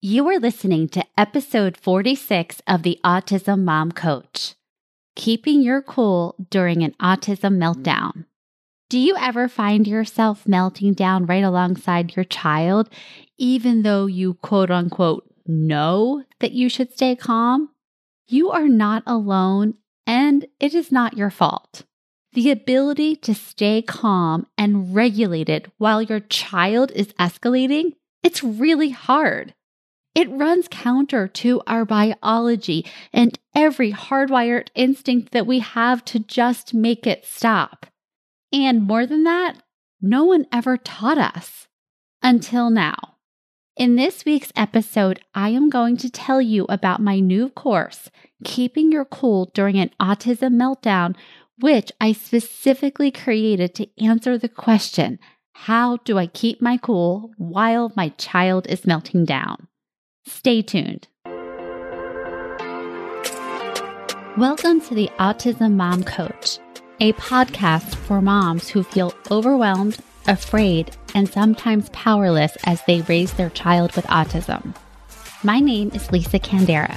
You are listening to episode 46 of the Autism Mom Coach Keeping Your Cool During an Autism Meltdown. Do you ever find yourself melting down right alongside your child, even though you quote unquote know that you should stay calm? You are not alone, and it is not your fault. The ability to stay calm and regulated while your child is escalating, it's really hard. It runs counter to our biology and every hardwired instinct that we have to just make it stop. And more than that, no one ever taught us until now. In this week's episode, I am going to tell you about my new course, Keeping Your Cool During an Autism Meltdown, which I specifically created to answer the question How do I keep my cool while my child is melting down? Stay tuned. Welcome to the Autism Mom Coach, a podcast for moms who feel overwhelmed afraid, and sometimes powerless as they raise their child with autism. My name is Lisa Candera.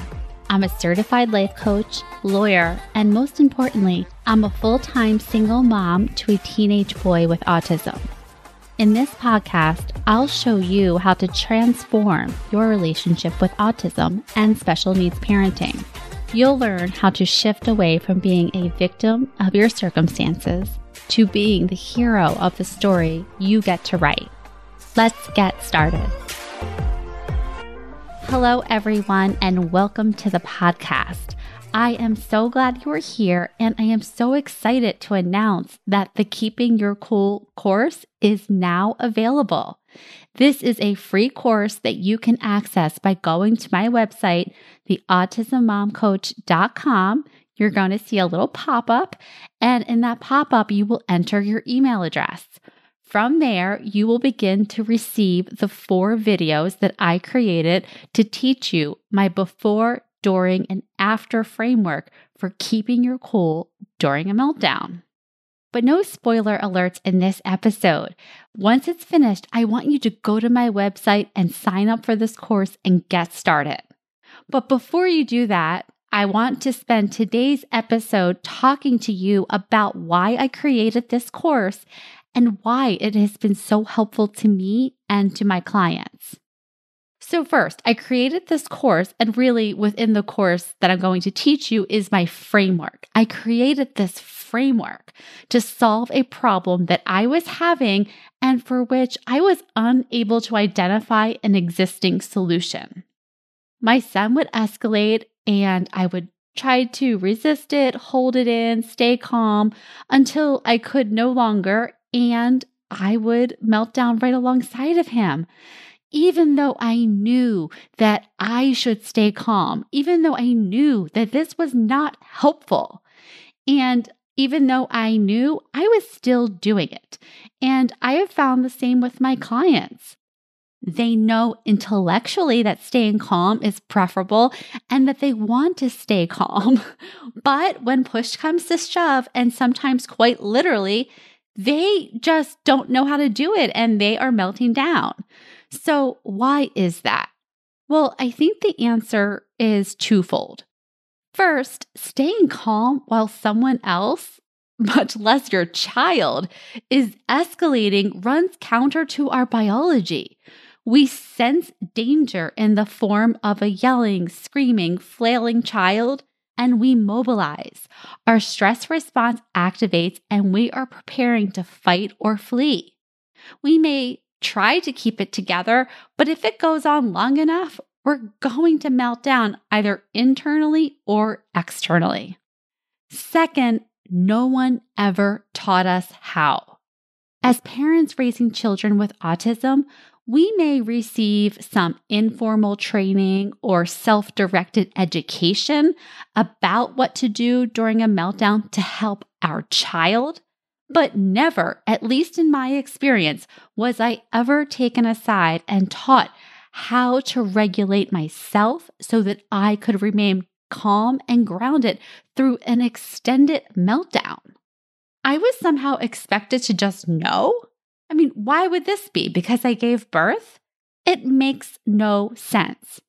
I'm a certified life coach, lawyer, and most importantly, I'm a full time single mom to a teenage boy with autism. In this podcast, I'll show you how to transform your relationship with autism and special needs parenting. You'll learn how to shift away from being a victim of your circumstances to being the hero of the story you get to write. Let's get started. Hello, everyone, and welcome to the podcast. I am so glad you are here, and I am so excited to announce that the Keeping Your Cool course is now available. This is a free course that you can access by going to my website, theautismmomcoach.com you're going to see a little pop up, and in that pop up, you will enter your email address. From there, you will begin to receive the four videos that I created to teach you my before, during, and after framework for keeping your cool during a meltdown. But no spoiler alerts in this episode. Once it's finished, I want you to go to my website and sign up for this course and get started. But before you do that, I want to spend today's episode talking to you about why I created this course and why it has been so helpful to me and to my clients. So, first, I created this course, and really within the course that I'm going to teach you is my framework. I created this framework to solve a problem that I was having and for which I was unable to identify an existing solution. My son would escalate and I would try to resist it, hold it in, stay calm until I could no longer, and I would melt down right alongside of him. Even though I knew that I should stay calm, even though I knew that this was not helpful. And even though I knew, I was still doing it. And I have found the same with my clients. They know intellectually that staying calm is preferable and that they want to stay calm. But when push comes to shove, and sometimes quite literally, they just don't know how to do it and they are melting down. So, why is that? Well, I think the answer is twofold. First, staying calm while someone else much less your child, is escalating runs counter to our biology. We sense danger in the form of a yelling, screaming, flailing child, and we mobilize. Our stress response activates, and we are preparing to fight or flee. We may try to keep it together, but if it goes on long enough, we're going to melt down either internally or externally. Second, no one ever taught us how. As parents raising children with autism, we may receive some informal training or self directed education about what to do during a meltdown to help our child. But never, at least in my experience, was I ever taken aside and taught how to regulate myself so that I could remain calm and grounded through an extended meltdown. I was somehow expected to just know I mean, why would this be? Because I gave birth? It makes no sense.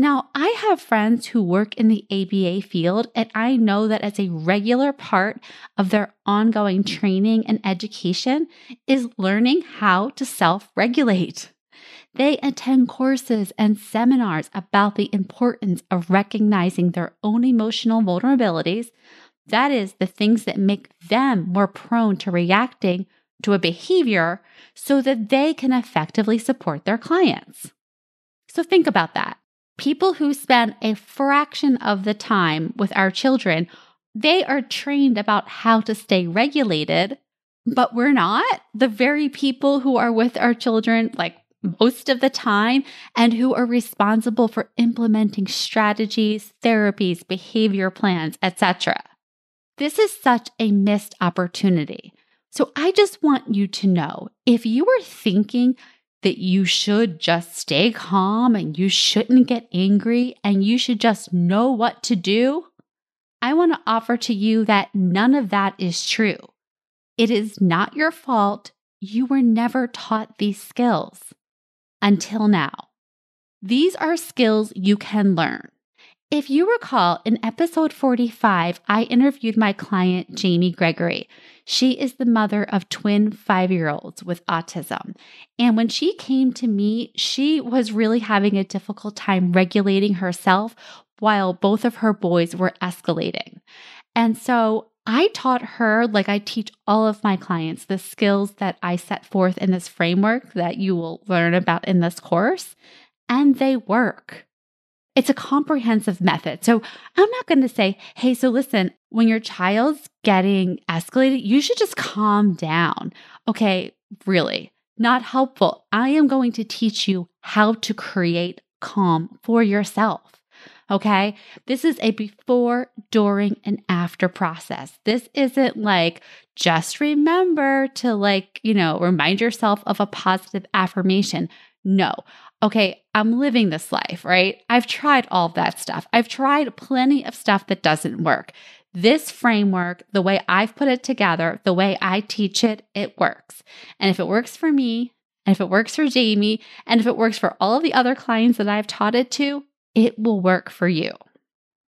Now, I have friends who work in the ABA field, and I know that as a regular part of their ongoing training and education is learning how to self regulate. They attend courses and seminars about the importance of recognizing their own emotional vulnerabilities. That is, the things that make them more prone to reacting to a behavior so that they can effectively support their clients. So think about that people who spend a fraction of the time with our children, they are trained about how to stay regulated, but we're not. The very people who are with our children, like most of the time, and who are responsible for implementing strategies, therapies, behavior plans, etc. This is such a missed opportunity. So I just want you to know if you are thinking that you should just stay calm and you shouldn't get angry and you should just know what to do, I want to offer to you that none of that is true. It is not your fault. You were never taught these skills until now. These are skills you can learn. If you recall, in episode 45, I interviewed my client, Jamie Gregory. She is the mother of twin five year olds with autism. And when she came to me, she was really having a difficult time regulating herself while both of her boys were escalating. And so I taught her, like I teach all of my clients, the skills that I set forth in this framework that you will learn about in this course, and they work. It's a comprehensive method. So I'm not going to say, hey, so listen, when your child's getting escalated, you should just calm down. Okay, really, not helpful. I am going to teach you how to create calm for yourself. Okay. This is a before, during, and after process. This isn't like just remember to, like, you know, remind yourself of a positive affirmation. No, okay, I'm living this life, right? I've tried all of that stuff. I've tried plenty of stuff that doesn't work. This framework, the way I've put it together, the way I teach it, it works. And if it works for me, and if it works for Jamie, and if it works for all of the other clients that I've taught it to, it will work for you.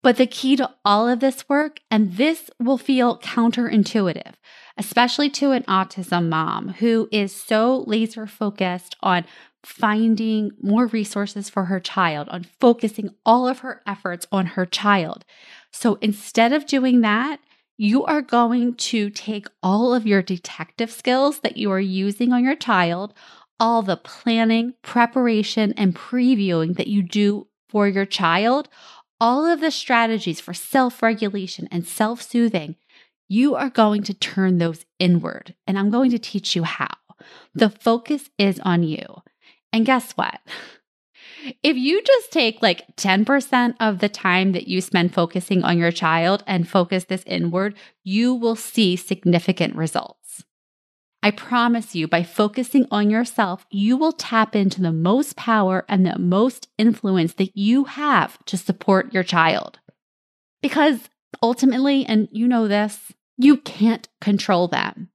But the key to all of this work, and this will feel counterintuitive, especially to an autism mom who is so laser focused on finding more resources for her child, on focusing all of her efforts on her child. So instead of doing that, you are going to take all of your detective skills that you are using on your child, all the planning, preparation, and previewing that you do for your child, all of the strategies for self regulation and self soothing, you are going to turn those inward. And I'm going to teach you how. The focus is on you. And guess what? If you just take like 10% of the time that you spend focusing on your child and focus this inward, you will see significant results. I promise you, by focusing on yourself, you will tap into the most power and the most influence that you have to support your child. Because ultimately, and you know this, you can't control them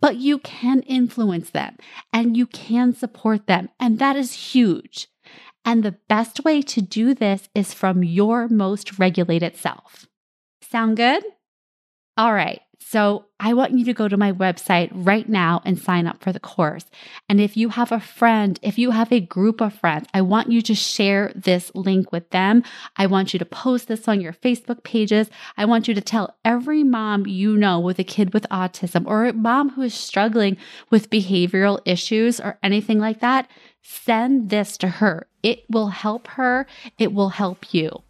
but you can influence them and you can support them. And that is huge. And the best way to do this is from your most regulated self. Sound good? All right. So I want you to go to my website right now and sign up for the course. And if you have a friend, if you have a group of friends, I want you to share this link with them. I want you to post this on your Facebook pages. I want you to tell every mom you know with a kid with autism or a mom who is struggling with behavioral issues or anything like that. Send this to her. It will help her. It will help you.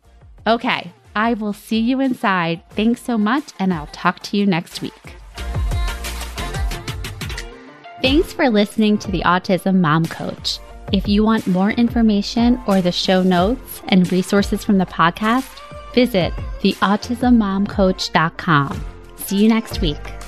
Okay, I will see you inside. Thanks so much, and I'll talk to you next week. Thanks for listening to the Autism Mom Coach. If you want more information or the show notes and resources from the podcast, visit theautismmomcoach.com. See you next week.